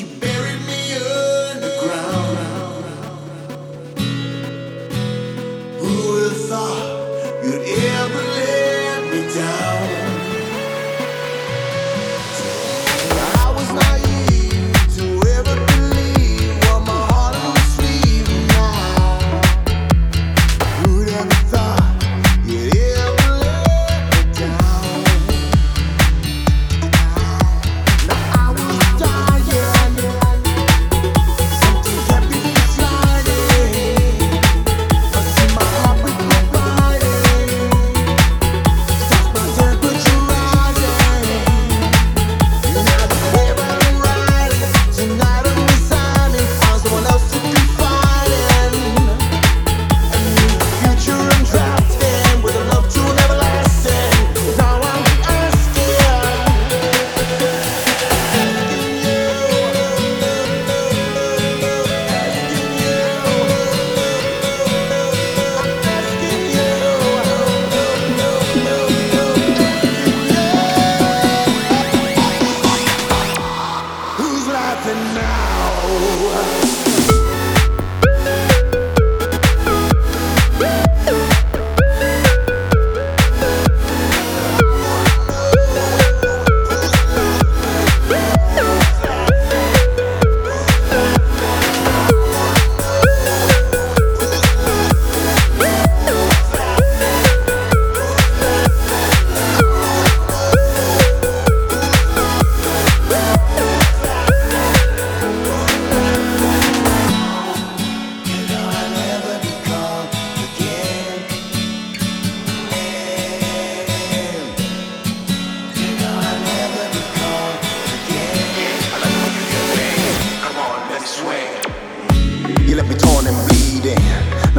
you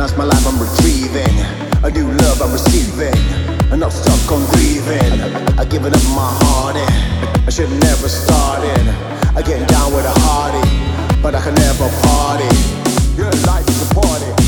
balance my life I'm retrieving. A new love I'm receiving. And I'm stuck on grieving. I give it up my heart and I should never started. I get down with a hearty But I can never party. Your life is a party.